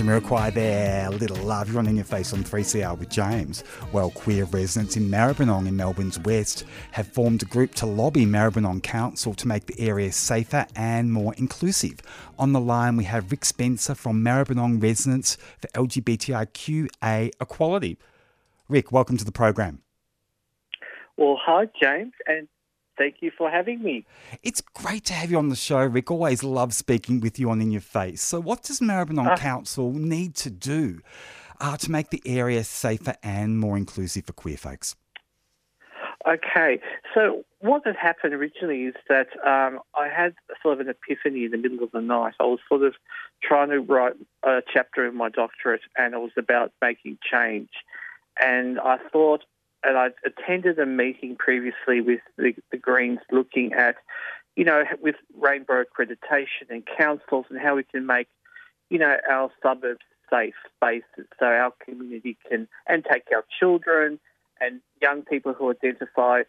Jamiroquai there, Little Love. You're on In Your Face on 3CR with James. Well, queer residents in Maribyrnong in Melbourne's west have formed a group to lobby Maribyrnong Council to make the area safer and more inclusive. On the line, we have Rick Spencer from Maribyrnong Residents for LGBTIQA Equality. Rick, welcome to the program. Well, hi, James, and Thank you for having me. It's great to have you on the show, Rick. Always love speaking with you on In Your Face. So, what does Maribyrnong uh, Council need to do uh, to make the area safer and more inclusive for queer folks? Okay, so what had happened originally is that um, I had sort of an epiphany in the middle of the night. I was sort of trying to write a chapter in my doctorate, and it was about making change. And I thought, and I attended a meeting previously with the, the Greens looking at, you know, with rainbow accreditation and councils and how we can make, you know, our suburbs safe spaces so our community can and take our children and young people who identify,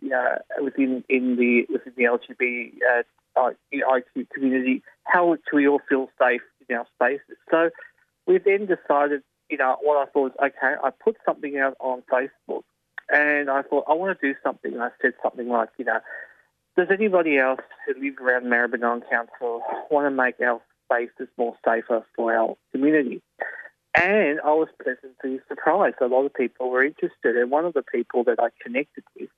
you know, within in the within the LGBT uh, community, how can we all feel safe in our spaces? So we then decided, you know, what I thought was okay. I put something out on Facebook and I thought, I want to do something. And I said something like, you know, does anybody else who lives around Maribyrnong Council want to make our spaces more safer for our community? And I was pleasantly surprised. A lot of people were interested. And one of the people that I connected with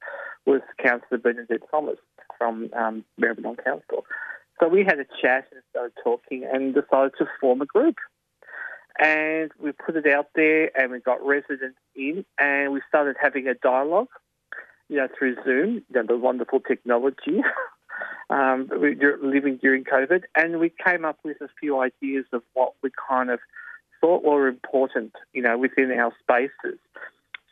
was Councillor Bernadette Thomas from um, Maribyrnong Council. So we had a chat and started talking and decided to form a group and we put it out there and we got residents in and we started having a dialogue, you know, through Zoom, you know, the wonderful technology. um, we living during COVID, and we came up with a few ideas of what we kind of thought were important, you know, within our spaces.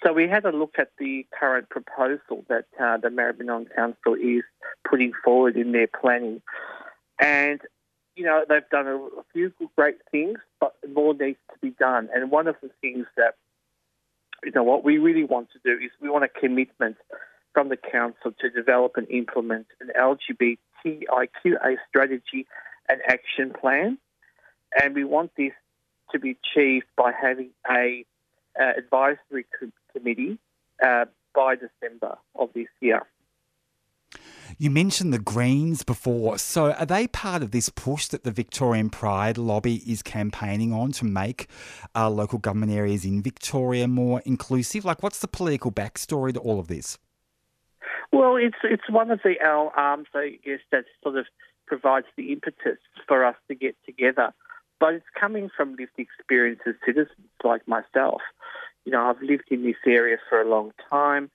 So we had a look at the current proposal that uh, the Maribyrnong Council is putting forward in their planning. And you know, they've done a, a few great things, but more needs to be done. And one of the things that, you know, what we really want to do is we want a commitment from the council to develop and implement an LGBTIQA strategy and action plan. And we want this to be achieved by having a uh, advisory co- committee uh, by December of this year. You mentioned the Greens before. So, are they part of this push that the Victorian Pride lobby is campaigning on to make uh, local government areas in Victoria more inclusive? Like, what's the political backstory to all of this? Well, it's it's one of the our arms, I guess, that sort of provides the impetus for us to get together. But it's coming from lived experience as citizens like myself. You know, I've lived in this area for a long time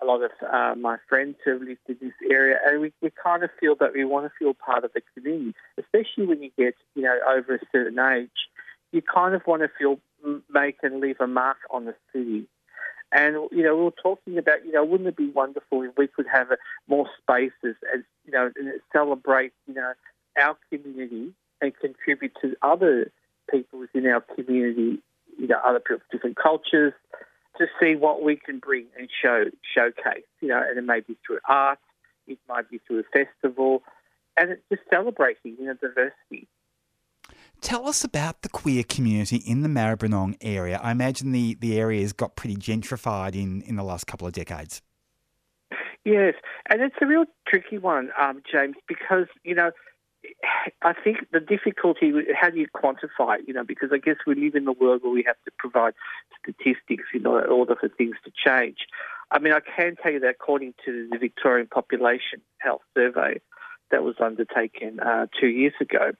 a lot of uh, my friends who have lived in this area, and we, we kind of feel that we want to feel part of the community, especially when you get, you know, over a certain age. You kind of want to feel, make and leave a mark on the city. And, you know, we were talking about, you know, wouldn't it be wonderful if we could have more spaces and, you know, and celebrate, you know, our community and contribute to other people within our community, you know, other people, different cultures, to see what we can bring and show showcase. You know, and it may be through art, it might be through a festival, and it's just celebrating you know diversity. Tell us about the queer community in the Maribyrnong area. I imagine the, the area has got pretty gentrified in, in the last couple of decades. Yes, and it's a real tricky one, um, James, because, you know, I think the difficulty, how do you quantify it? You know, because I guess we live in a world where we have to provide statistics in order for things to change. I mean, I can tell you that according to the Victorian Population Health Survey that was undertaken uh, two years ago,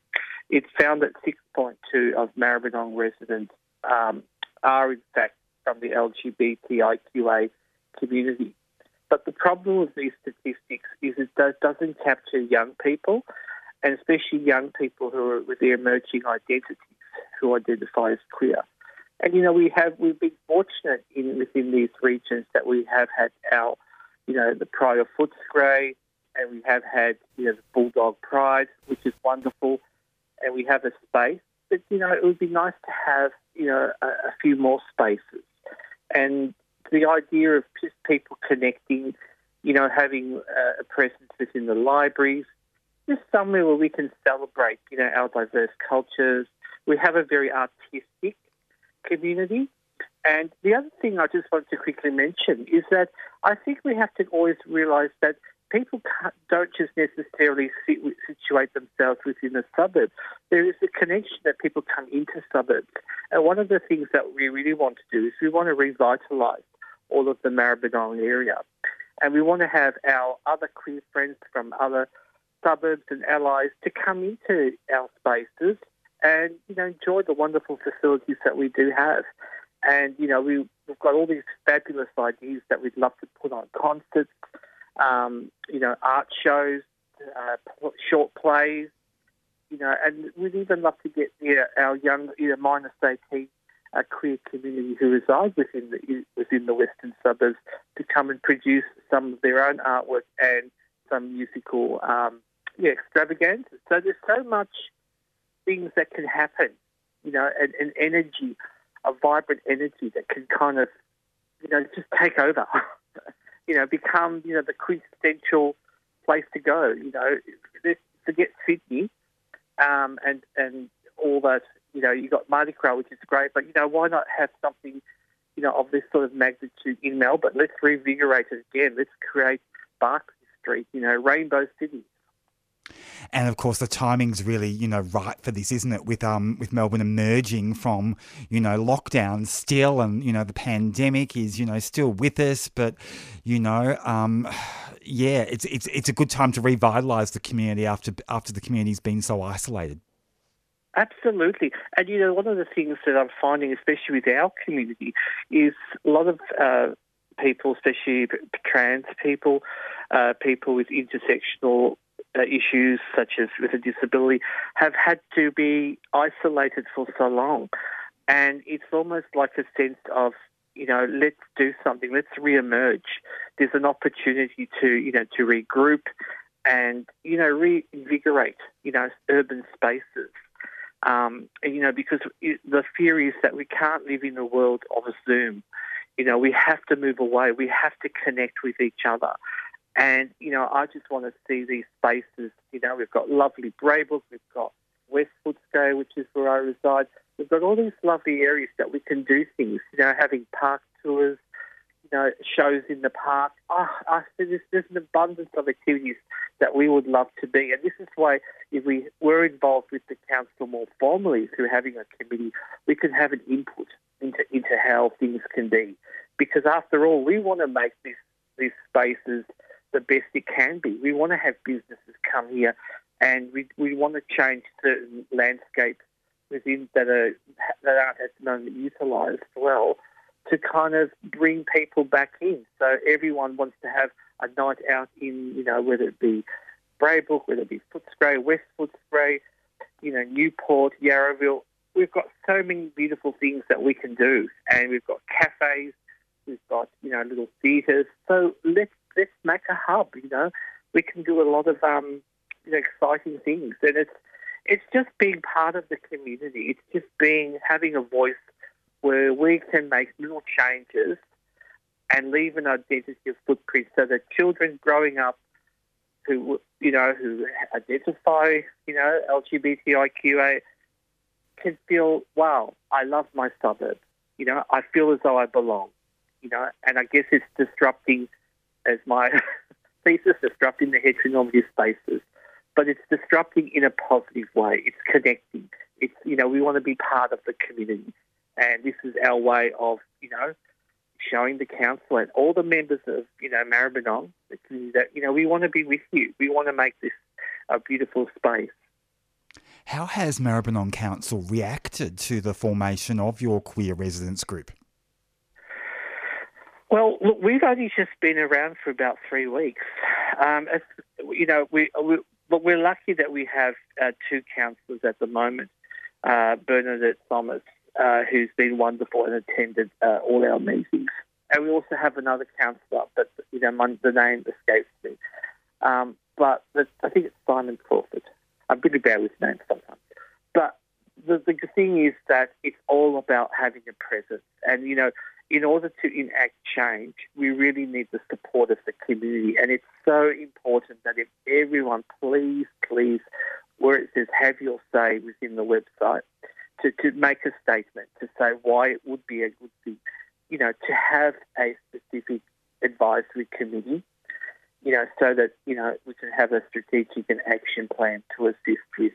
it found that 6.2 of Maribyrnong residents um, are in fact from the LGBTIQA community. But the problem with these statistics is it doesn't capture young people and especially young people who are with their emerging identities who identify as queer. And you know, we have we've been fortunate in within these regions that we have had our, you know, the Pride of Footscray, and we have had you know the Bulldog Pride, which is wonderful, and we have a space. But you know, it would be nice to have you know a, a few more spaces, and the idea of just people connecting, you know, having a presence within the libraries, just somewhere where we can celebrate, you know, our diverse cultures, We have a very artistic community. And the other thing I just want to quickly mention is that I think we have to always realise that people don't just necessarily sit, situate themselves within the suburb. There is a connection that people come into suburbs. And one of the things that we really want to do is we want to revitalise all of the Maribyrnong area. And we want to have our other queer friends from other suburbs and allies to come into our spaces and, you know, enjoy the wonderful facilities that we do have. And, you know, we, we've got all these fabulous ideas that we'd love to put on concerts, um, you know, art shows, uh, short plays, you know, and we'd even love to get you know, our young, you know, minor state a queer community who reside within the within the western suburbs to come and produce some of their own artwork and some musical um, yeah, extravaganzas. So there's so much things that can happen, you know, an, energy, a vibrant energy that can kind of, you know, just take over. you know, become, you know, the quintessential place to go. You know, forget Sydney um, and and all that. You know, you got Mardi Gras, which is great, but you know, why not have something, you know, of this sort of magnitude in Melbourne? Let's reinvigorate it again. Let's create Barkly Street. You know, Rainbow City. And of course, the timing's really, you know, right for this, isn't it? With um, with Melbourne emerging from, you know, lockdown still, and you know, the pandemic is, you know, still with us. But, you know, um, yeah, it's it's it's a good time to revitalise the community after after the community's been so isolated. Absolutely. And, you know, one of the things that I'm finding, especially with our community, is a lot of uh, people, especially trans people, uh, people with intersectional uh, issues such as with a disability have had to be isolated for so long. And it's almost like a sense of, you know, let's do something, let's re-emerge. There's an opportunity to, you know, to regroup and, you know, reinvigorate, you know, urban spaces. Um, you know, because the fear is that we can't live in a world of a Zoom. You know, we have to move away. We have to connect with each other. And, you know, I just want to see these spaces. You know, we've got lovely Braybrook, we've got West Footscray, which is where I reside. We've got all these lovely areas that we can do things, you know, having park tours, you know, shows in the park. Oh, I there's, there's an abundance of activities that we would love to be. And this is why if we were involved with the council more formally through having a committee, we can have an input into, into how things can be. Because after all, we want to make this, these spaces – the best it can be. We want to have businesses come here, and we we want to change certain landscapes within that are that aren't at the moment utilised well to kind of bring people back in. So everyone wants to have a night out in you know whether it be Braybrook, whether it be Footscray, West Footscray, you know Newport, Yarraville. We've got so many beautiful things that we can do, and we've got cafes, we've got you know little theatres. So let's let's make a hub. You know, we can do a lot of um, you know, exciting things, and it's it's just being part of the community. It's just being having a voice where we can make little changes and leave an identity of footprint, so that children growing up who you know who identify you know LGBTIQA can feel, wow, I love my suburb. You know, I feel as though I belong. You know, and I guess it's disrupting as my thesis, disrupting the heteronormative spaces. But it's disrupting in a positive way. It's connecting. It's, you know, we want to be part of the community. And this is our way of, you know, showing the council and all the members of, you know, Maribyrnong that, you know, we want to be with you. We want to make this a beautiful space. How has Maribyrnong Council reacted to the formation of your queer residents group? Well, look, we've only just been around for about three weeks. Um, you know, we, we, but we're lucky that we have uh, two councillors at the moment. Uh, Bernadette Thomas, uh, who's been wonderful and attended uh, all our meetings, and we also have another councillor, but you know, the name escapes me. Um, but I think it's Simon Crawford. I'm pretty bad with names sometimes. But the, the thing is that it's all about having a presence, and you know in order to enact change, we really need the support of the community. And it's so important that if everyone, please, please, where it says have your say within the website, to, to make a statement to say why it would be a good thing, you know, to have a specific advisory committee, you know, so that, you know, we can have a strategic and action plan to assist with,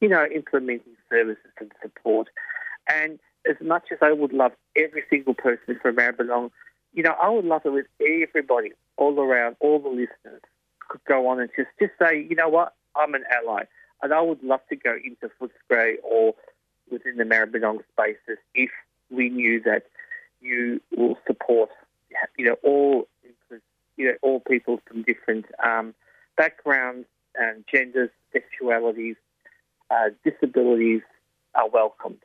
you know, implementing services and support. And as much as I would love every single person from Maribyrnong, you know, I would love it with everybody all around, all the listeners could go on and just, just say, you know what, I'm an ally. And I would love to go into Footscray or within the Maribyrnong spaces if we knew that you will support, you know, all you know all people from different um, backgrounds and genders, sexualities, uh, disabilities are welcomed.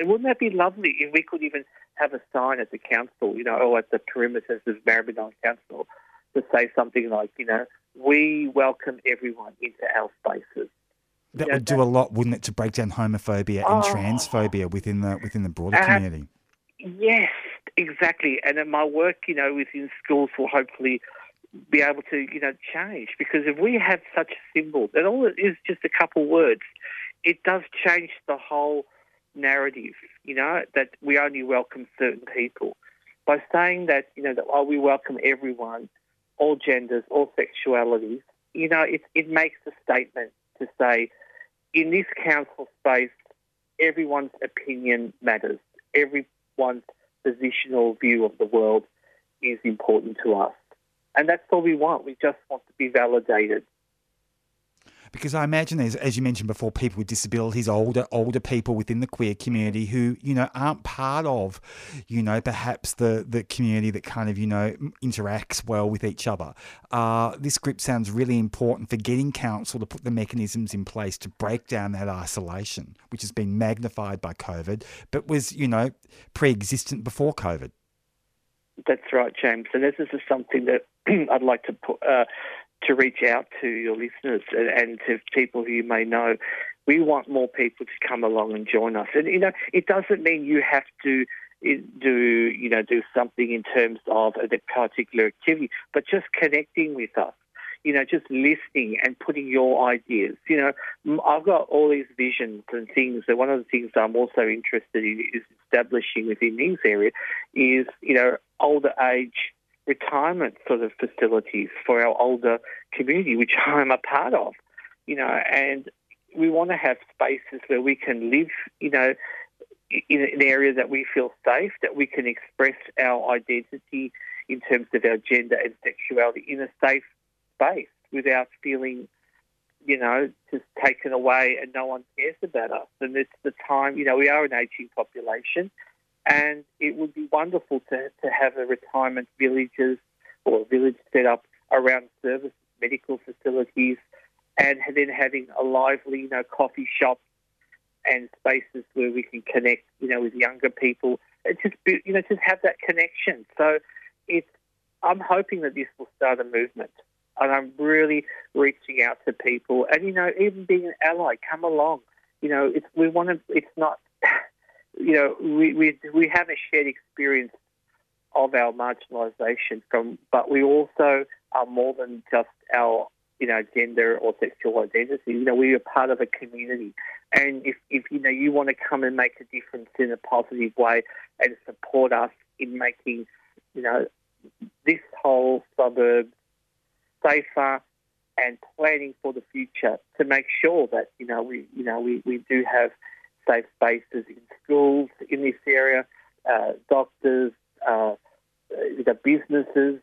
And wouldn't that be lovely if we could even have a sign at the council, you know, or at the perimeters of Maribyrnong Council to say something like, you know, we welcome everyone into our spaces. That would do a lot, wouldn't it, to break down homophobia and oh, transphobia within the within the broader uh, community? Yes, exactly. And in my work, you know, within schools will hopefully be able to, you know, change. Because if we have such a symbol, that all it is just a couple words, it does change the whole narrative, you know, that we only welcome certain people. By saying that, you know, that oh, we welcome everyone, all genders, all sexualities, you know, it, it makes a statement to say in this council space, everyone's opinion matters. Everyone's positional view of the world is important to us. And that's all we want. We just want to be validated because I imagine there's, as you mentioned before, people with disabilities, older older people within the queer community who you know aren't part of, you know, perhaps the the community that kind of you know interacts well with each other. Uh, this group sounds really important for getting council to put the mechanisms in place to break down that isolation, which has been magnified by COVID, but was you know pre-existent before COVID. That's right, James. And this is something that I'd like to put, uh, to reach out to your listeners and, and to people who you may know. We want more people to come along and join us. And, you know, it doesn't mean you have to eh, do, you know, do something in terms of a particular activity, but just connecting with us you know, just listening and putting your ideas. You know, I've got all these visions and things. And one of the things I'm also interested in is establishing within these area is, you know, older age retirement sort of facilities for our older community, which I'm a part of, you know, and we want to have spaces where we can live, you know, in an area that we feel safe, that we can express our identity in terms of our gender and sexuality in a safe space without feeling, you know, just taken away and no one cares about us. And it's the time, you know, we are an aging population and it would be wonderful to, to have a retirement villages or a village set up around service, medical facilities, and then having a lively, you know, coffee shop and spaces where we can connect, you know, with younger people and just, you know, just have that connection. So it's, I'm hoping that this will start a movement. And I'm really reaching out to people, and you know, even being an ally, come along. You know, it's we want to. It's not you know, we, we, we have a shared experience of our marginalisation from, but we also are more than just our, you know, gender or sexual identity. You know, we are part of a community. And if, if you know, you want to come and make a difference in a positive way and support us in making, you know, this whole suburb safer and planning for the future to make sure that, you know, we, you know, we, we do have safe spaces in schools in this area, uh, doctors, uh, the businesses,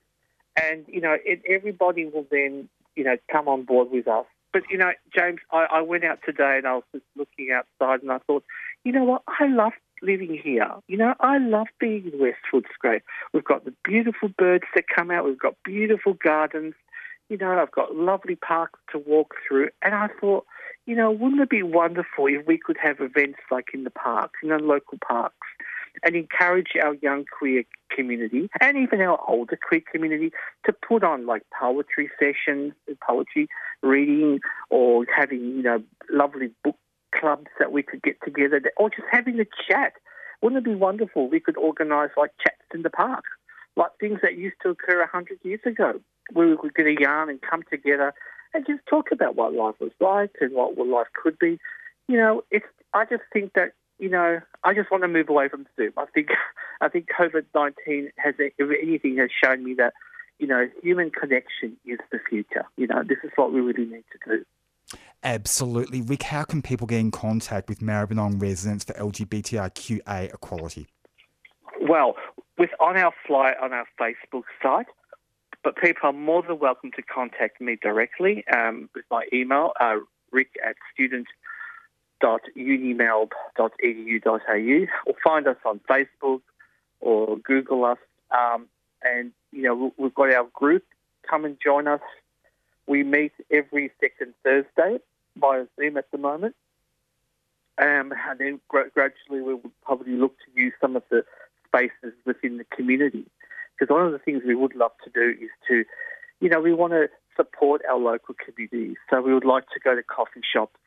and you know it, everybody will then you know come on board with us. But you know, James, I, I went out today and I was just looking outside and I thought, you know what, I love living here. You know, I love being in West Footscray. We've got the beautiful birds that come out. We've got beautiful gardens. You know, I've got lovely parks to walk through. And I thought, you know, wouldn't it be wonderful if we could have events like in the parks, in the local parks, and encourage our young queer community and even our older queer community to put on like poetry sessions, poetry reading, or having, you know, lovely book clubs that we could get together, or just having a chat. Wouldn't it be wonderful? We could organise like chats in the park, like things that used to occur a hundred years ago, where we could get a yarn and come together and just talk about what life was like and what life could be. You know, it's. I just think that you know, I just want to move away from Zoom. I think, I think COVID nineteen has, if anything, has shown me that, you know, human connection is the future. You know, this is what we really need to do. Absolutely. Rick, how can people get in contact with Maribyrnong residents for LGBTIQA equality? Well, with on our flyer on our Facebook site, but people are more than welcome to contact me directly um, with my email, uh, rick at student.unimelb.edu.au, or find us on Facebook or Google us. Um, and, you know, we've got our group. Come and join us. We meet every second Thursday via Zoom at the moment. Um, and then gradually we will probably look to use some of the spaces within the community. Because one of the things we would love to do is to, you know, we want to support our local communities. So we would like to go to coffee shops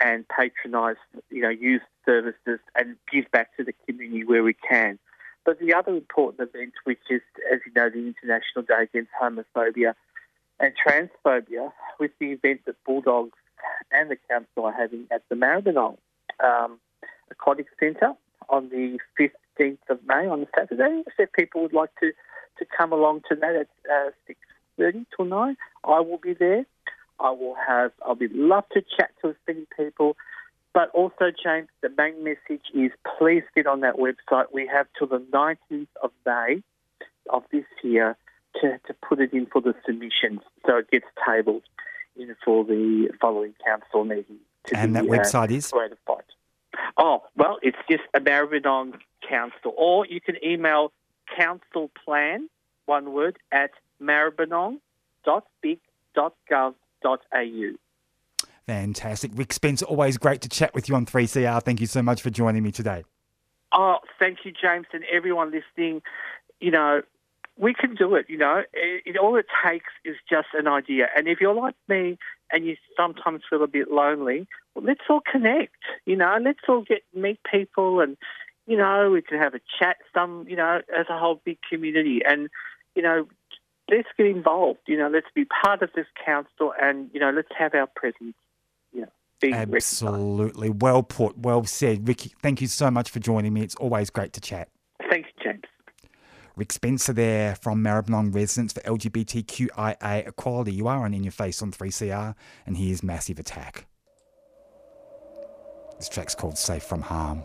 and patronise, you know, youth services and give back to the community where we can. But the other important event, which is, as you know, the International Day Against Homophobia and Transphobia, with the event that Bulldogs and the council are having at the Maribyrnong um, Aquatic Centre on the 15th of May on a Saturday. If people would like to, to come along to that at uh, 6.30 till 9, I will be there. I will have, I'll be love to chat to as many people. But also, James, the main message is please get on that website. We have till the 19th of May of this year to, to put it in for the submissions so it gets tabled in for the following council meeting. and that uh, website uh, is? Ratified. Oh, well, it's just a Maribyrnong Council. Or you can email councilplan, one word, at maribyrnong.vic.gov.au. Fantastic. Rick Spencer, always great to chat with you on 3CR. Thank you so much for joining me today. Oh, thank you, James, and everyone listening. You know, we can do it. You know, it, it, all it takes is just an idea. And if you're like me and you sometimes feel a bit lonely, well, let's all connect. You know, let's all get meet people, and you know, we can have a chat. Some, you know, as a whole big community, and you know, let's get involved. You know, let's be part of this council, and you know, let's have our presence. You know, Absolutely, well put, well said, Ricky. Thank you so much for joining me. It's always great to chat. Thanks, James. Rick Spencer there from Maribyrnong Residents for LGBTQIA Equality. You are on In Your Face on 3CR, and here's Massive Attack. This track's called Safe from Harm.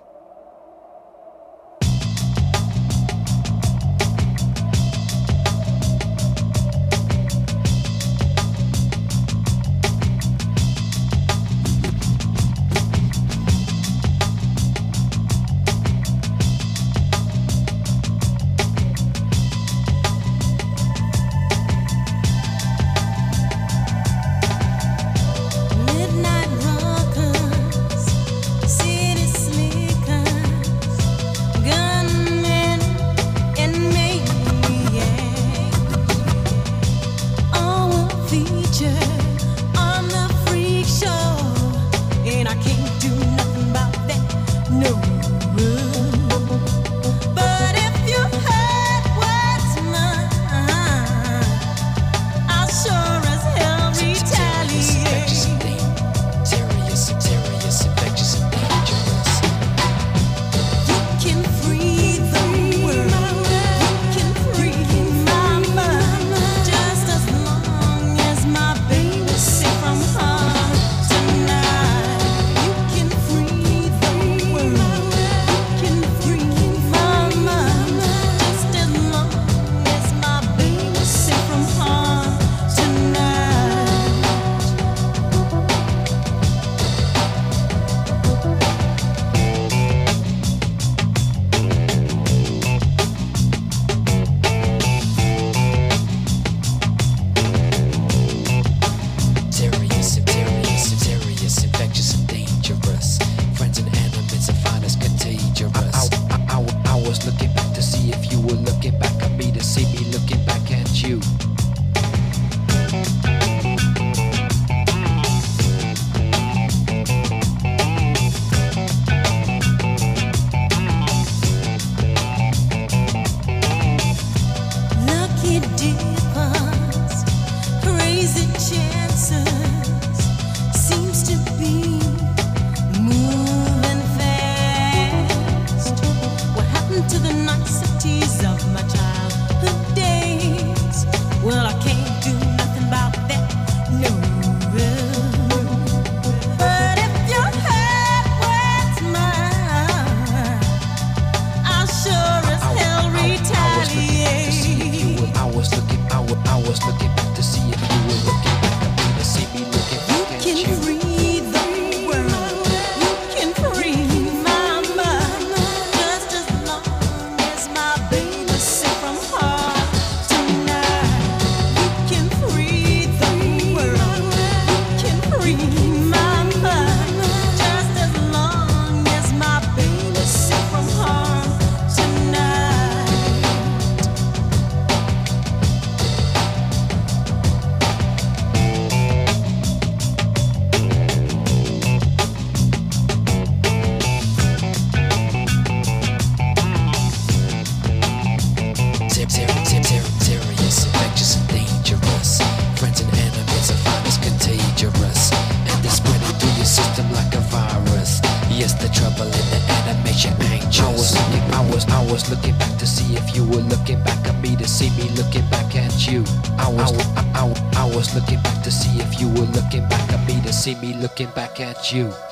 At you.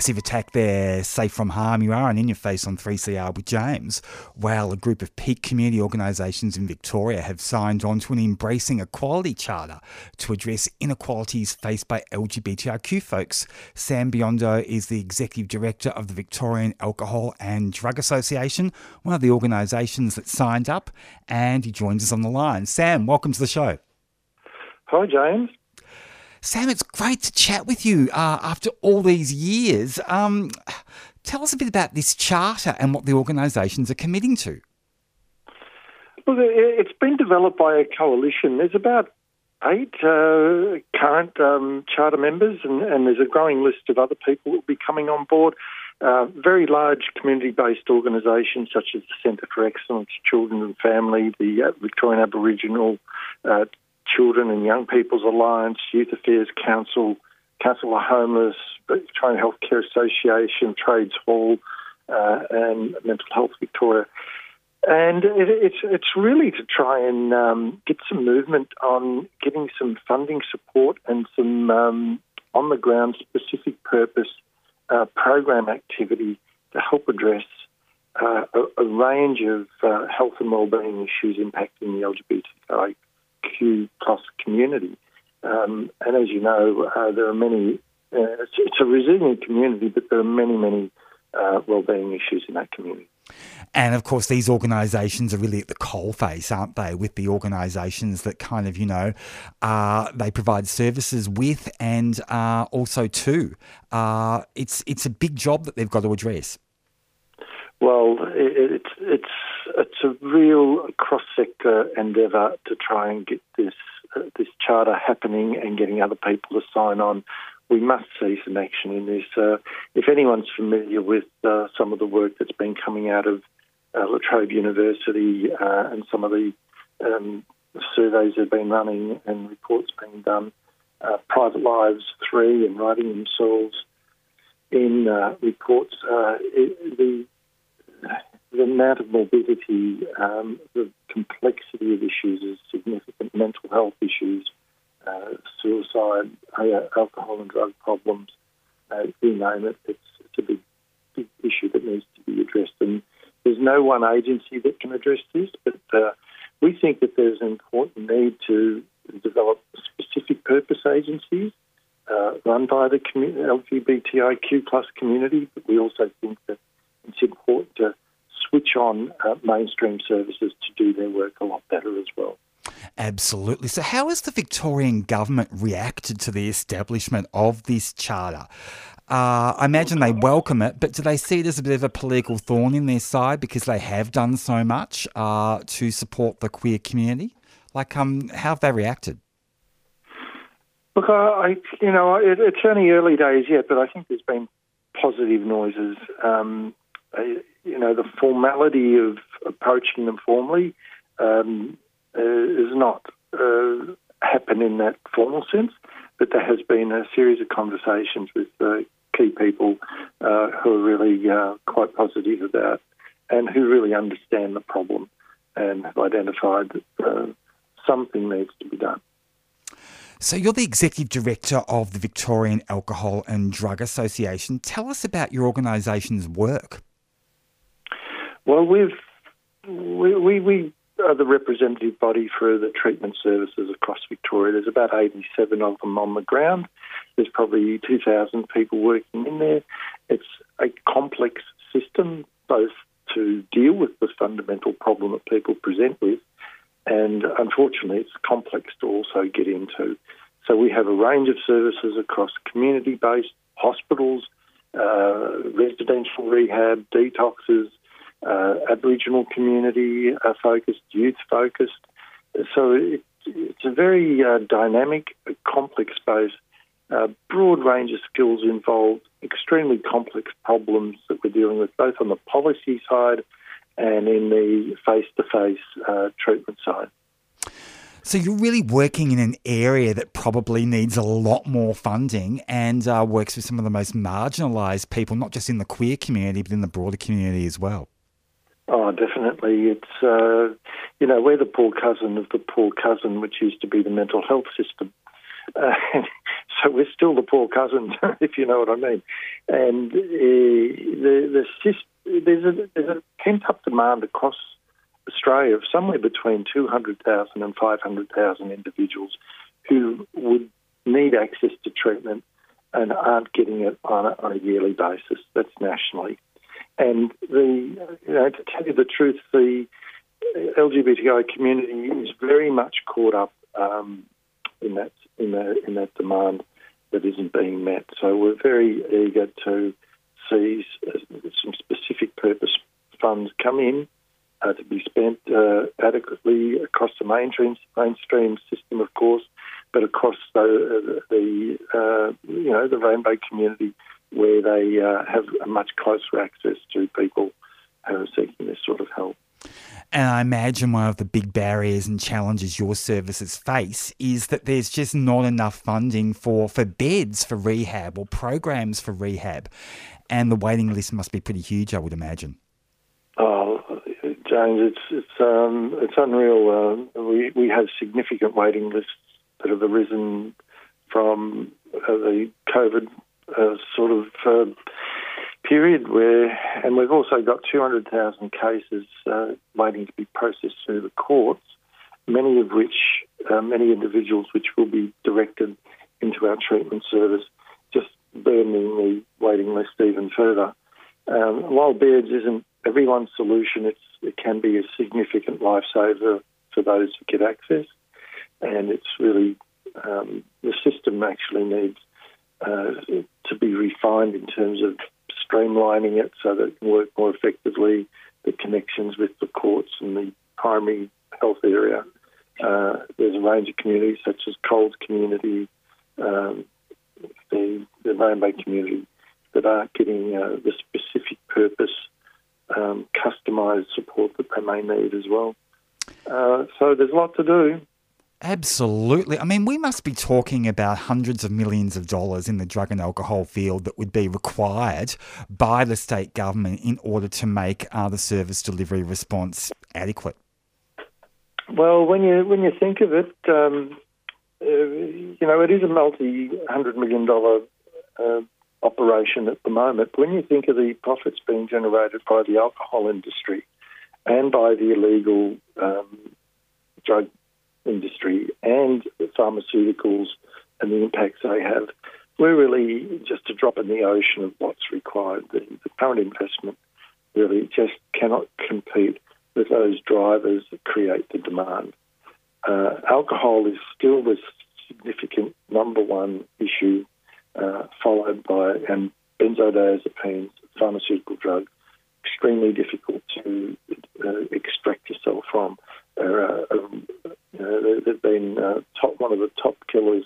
Massive attack there, safe from harm you are, and in your face on 3CR with James. Well, a group of peak community organisations in Victoria have signed on to an Embracing Equality Charter to address inequalities faced by LGBTIQ folks. Sam Biondo is the Executive Director of the Victorian Alcohol and Drug Association, one of the organisations that signed up, and he joins us on the line. Sam, welcome to the show. Hi, James. Sam, it's great to chat with you uh, after all these years. Um, tell us a bit about this charter and what the organisations are committing to. Well, it- it's been developed by a coalition. There's about eight uh, current um, charter members, and, and there's a growing list of other people that will be coming on board. Uh, very large community-based organisations such as the Centre for Excellence, Children and Family, the uh, Victorian Aboriginal uh, Children and Young People's Alliance, Youth Affairs Council, Council of Homeless, Victorian Healthcare Association, Trades Hall, uh, and Mental Health Victoria. And it, it's it's really to try and um, get some movement on getting some funding support and some um, on the ground specific purpose uh, program activity to help address uh, a, a range of uh, health and wellbeing issues impacting the LGBTIQ plus community. Um, and as you know, uh, there are many. Uh, it's, it's a resilient community, but there are many, many uh, wellbeing issues in that community. And of course, these organisations are really at the coalface, aren't they? With the organisations that kind of, you know, uh, they provide services with and uh, also to. Uh, it's it's a big job that they've got to address. Well, it, it's it's it's a real cross-sector endeavour to try and get this uh, this charter happening and getting other people to sign on. We must see some action in this. Uh, if anyone's familiar with uh, some of the work that's been coming out of uh, La Trobe University uh, and some of the um, surveys that have been running and reports being done, uh, Private Lives 3 and Writing Themselves in reports, it, the the amount of morbidity, um, the complexity of issues is significant. Mental health issues, uh, suicide, alcohol and drug problems, uh, you name it. It's, it's a big, big issue that needs to be addressed. And there's no one agency that can address this, but uh, we think that there's an important need to develop specific purpose agencies uh, run by the LGBTIQ plus community. But we also think that it's important to switch on uh, mainstream services to do their work a lot better as well. Absolutely. So, how has the Victorian government reacted to the establishment of this charter? Uh, I imagine they welcome it, but do they see it as a bit of a political thorn in their side because they have done so much uh, to support the queer community? Like, um, how have they reacted? Look, I, you know, it, it's only early days yet, but I think there's been positive noises. Um, you know, the formality of approaching them formally um, uh, is not uh, happen in that formal sense, but there has been a series of conversations with uh, key people uh, who are really uh, quite positive about and who really understand the problem and have identified that uh, something needs to be done. So, you're the executive director of the Victorian Alcohol and Drug Association. Tell us about your organisation's work. Well, we've we, we, we are the representative body for the treatment services across Victoria. There's about 87 of them on the ground. There's probably 2,000 people working in there. It's a complex system, both to deal with the fundamental problem that people present with, and unfortunately, it's complex to also get into. So we have a range of services across community-based hospitals, uh, residential rehab, detoxes, uh, Aboriginal community uh, focused, youth focused. So it, it's a very uh, dynamic, complex space, uh, broad range of skills involved, extremely complex problems that we're dealing with, both on the policy side and in the face-to-face uh, treatment side. So, you're really working in an area that probably needs a lot more funding and uh, works with some of the most marginalised people, not just in the queer community, but in the broader community as well. Oh, definitely. It's, uh, you know, we're the poor cousin of the poor cousin, which used to be the mental health system. Uh, so we're still the poor cousins, if you know what I mean. And uh, the, the there's a, there's a pent up demand across Australia of somewhere between 200,000 and 500,000 individuals who would need access to treatment and aren't getting it on a, on a yearly basis. That's nationally. And the, you know, to tell you the truth, the LGBTI community is very much caught up um, in that in that in that demand that isn't being met. So we're very eager to see some specific purpose funds come in uh, to be spent uh, adequately across the mainstream mainstream system, of course, but across the, the uh, you know the rainbow community where they uh, have a much closer access to people who are seeking this sort of help. And I imagine one of the big barriers and challenges your services face is that there's just not enough funding for, for beds for rehab or programs for rehab. And the waiting list must be pretty huge, I would imagine. Oh, James, it's it's um, it's unreal. Uh, we we have significant waiting lists that have arisen from uh, the COVID uh, sort of uh, period where, and we've also got 200,000 cases uh, waiting to be processed through the courts, many of which, uh, many individuals which will be directed into our treatment service, just burdening the waiting list even further. Um, while beds isn't everyone's solution, it can be a significant lifesaver for those who get access, and it's really um, the system actually needs uh, to be refined in terms of streamlining it so that it can work more effectively, the connections with the courts and the primary health area. Uh, there's a range of communities such as Coles community, um, the, the Rainbow community, that are getting uh, the specific purpose, um, customised support that they may need as well. Uh, so there's a lot to do. Absolutely. I mean, we must be talking about hundreds of millions of dollars in the drug and alcohol field that would be required by the state government in order to make uh, the service delivery response adequate. Well, when you when you think of it, um, uh, you know, it is a multi-hundred million dollar uh, operation at the moment. When you think of the profits being generated by the alcohol industry and by the illegal um, drug industry and pharmaceuticals and the impacts they have, we're really just a drop in the ocean of what's required. The, the current investment really just cannot compete with those drivers that create the demand. Uh, alcohol is still the significant number one issue, uh, followed by and benzodiazepines, pharmaceutical drug, extremely difficult to uh, extract yourself from. Uh, um, they've been uh, top one of the top killers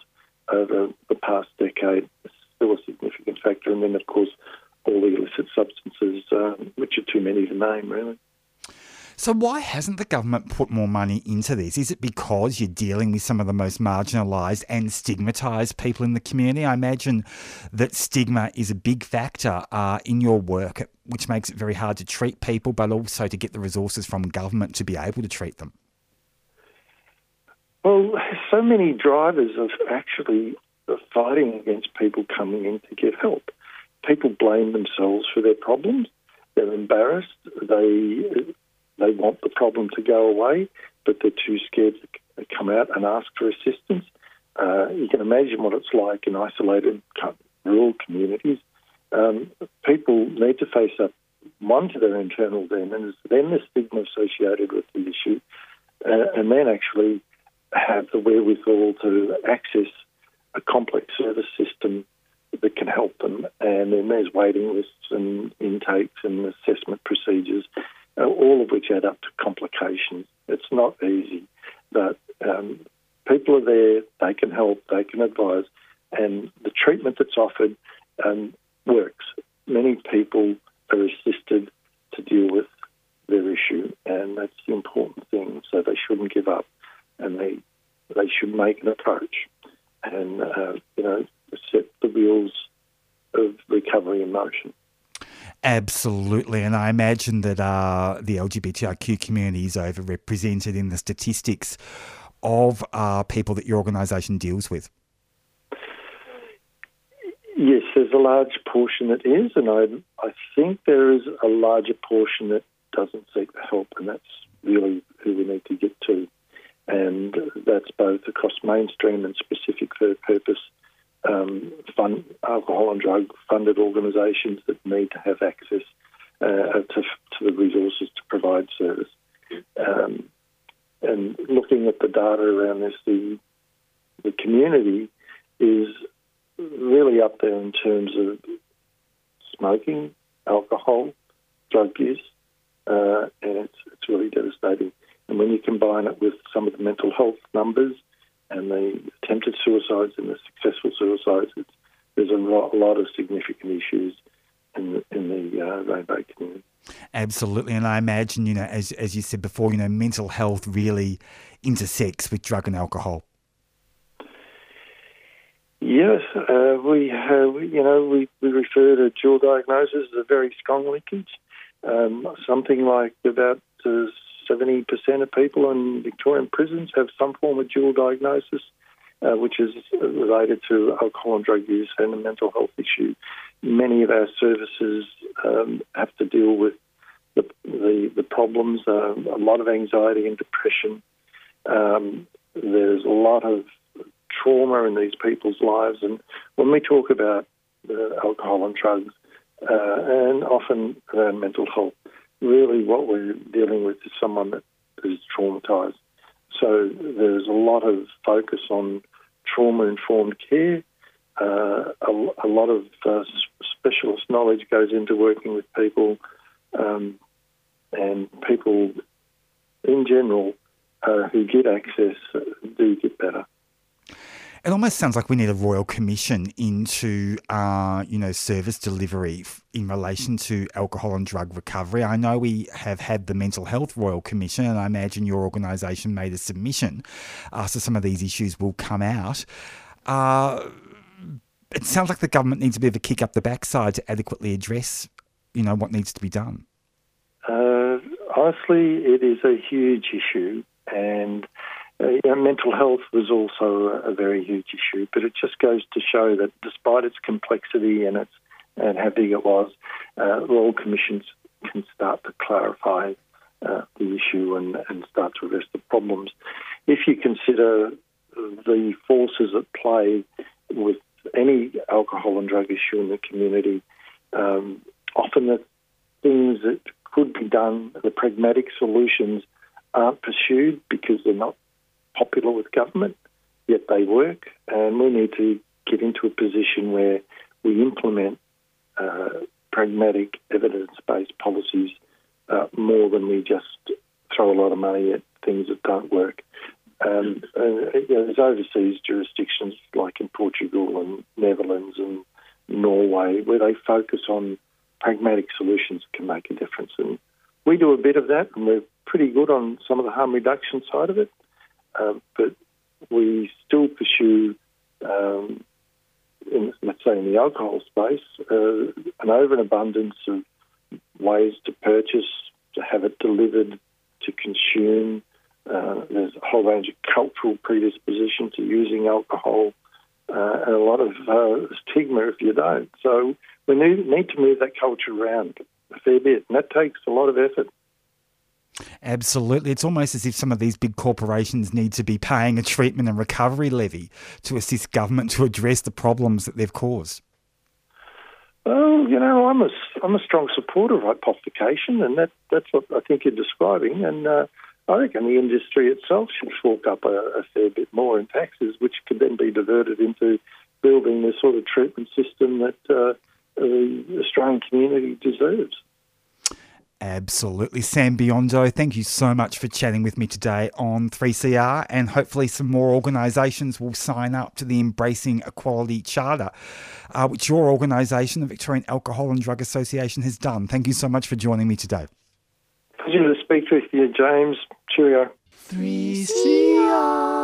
over the past decade. Still a significant factor, and then of course all the illicit substances, um, which are too many to name, really. So, why hasn't the government put more money into this? Is it because you're dealing with some of the most marginalised and stigmatised people in the community? I imagine that stigma is a big factor uh, in your work, which makes it very hard to treat people, but also to get the resources from government to be able to treat them. Well, so many drivers of actually fighting against people coming in to get help. People blame themselves for their problems. They're embarrassed. They they want the problem to go away, but they're too scared to come out and ask for assistance. Uh, you can imagine what it's like in isolated rural communities. Um, people need to face up one to their internal demons, then the stigma associated with the issue, uh, and then actually have the wherewithal to access a complex service system that can help them. And then there's waiting lists and intakes and assessment procedures, all of which add up to complications. It's not easy, but um, people are there, they can help, they can advise, and the treatment that's offered um, works. Many people are assisted to deal with their issue, and that's the important thing. So they shouldn't give up, and they they should make an approach, and uh, you know set the wheels of recovery in motion. Absolutely, and I imagine that uh, the LGBTIQ community is overrepresented in the statistics of uh, people that your organisation deals with. Yes, there's a large portion that is, and I, I think there is a larger portion that doesn't seek the help, and that's really who we need to get to. And that's both across mainstream and specific third purpose um, fund, alcohol and drug funded organisations that need to have access uh, to, to, the resources to provide service. Um, and looking at the data around this, the, the community is really up there in terms of smoking, alcohol, drug use, uh, and it's, it's really devastating. And when you combine it with some of the mental health numbers and the attempted suicides and the successful suicides, it's, there's a lot, a lot of significant issues in the, in the uh, rainbow community. Absolutely, and I imagine you know, as as you said before, you know, mental health really intersects with drug and alcohol. Yes, uh, we have, you know, we, we refer to dual diagnosis as a very strong linkage. Um, something like about uh, 70% of people in Victorian prisons have some form of dual diagnosis, uh, which is related to alcohol and drug use and a mental health issue. Many of our services um, have to deal with the, the, the problems, uh, a lot of anxiety and depression. Um, there's a lot of trauma in these people's lives. And when we talk about uh, alcohol and drugs, uh, and often mental health, really what we're dealing with is someone that is traumatized. So there's a lot of focus on trauma informed care. Uh, a, a, lot of uh, specialist knowledge goes into working with people, um, and people in general uh, who get access do get better. It almost sounds like we need a royal commission into, uh, you know, service delivery in relation to alcohol and drug recovery. I know we have had the mental health royal commission, and I imagine your organisation made a submission, uh, so some of these issues will come out. Uh, it sounds like the government needs a bit of a kick up the backside to adequately address, you know, what needs to be done. Uh, honestly, it is a huge issue, and uh, mental health was also a, a, very huge issue, but it just goes to show that despite its complexity and its and how big it was, uh, royal commissions can start to clarify uh, the issue and, and start to address the problems. If you consider the forces at play with any alcohol and drug issue in the community, um, often the things that could be done, the pragmatic solutions, aren't pursued because they're not popular with government, yet they work. And we need to get into a position where we implement uh, pragmatic, evidence based policies uh, more than we just throw a lot of money at things that don't work. Um, uh, you know, there's overseas jurisdictions like in Portugal and Netherlands and Norway where they focus on pragmatic solutions that can make a difference. And we do a bit of that, and we're pretty good on some of the harm reduction side of it. Uh, but we still pursue, um, in, let's say, in the alcohol space, uh, an overabundance of ways to purchase, to have it delivered, to consume. Uh, there's a whole range of cultural predisposition to using alcohol, uh, and a lot of uh, stigma if you don't. So we need, need to move that culture around a fair bit, and that takes a lot of effort. Absolutely. It's almost as if some of these big corporations need to be paying a treatment and recovery levy to assist government to address the problems that they've caused. Well, you know, I'm a, I'm a strong supporter of hypothecation, and that, that's what I think you're describing. And uh, I reckon the industry itself should fork up a, a fair bit more in taxes, which could then be diverted into building the sort of treatment system that uh, the Australian community deserves. Absolutely. Sam Biondo, thank you so much for chatting with me today on 3CR, and hopefully, some more organisations will sign up to the Embracing Equality Charter, uh, which your organisation, the Victorian Alcohol and Drug Association, has done. Thank you so much for joining me today. Pleasure to speak with you, James. Cheerio. 3CR.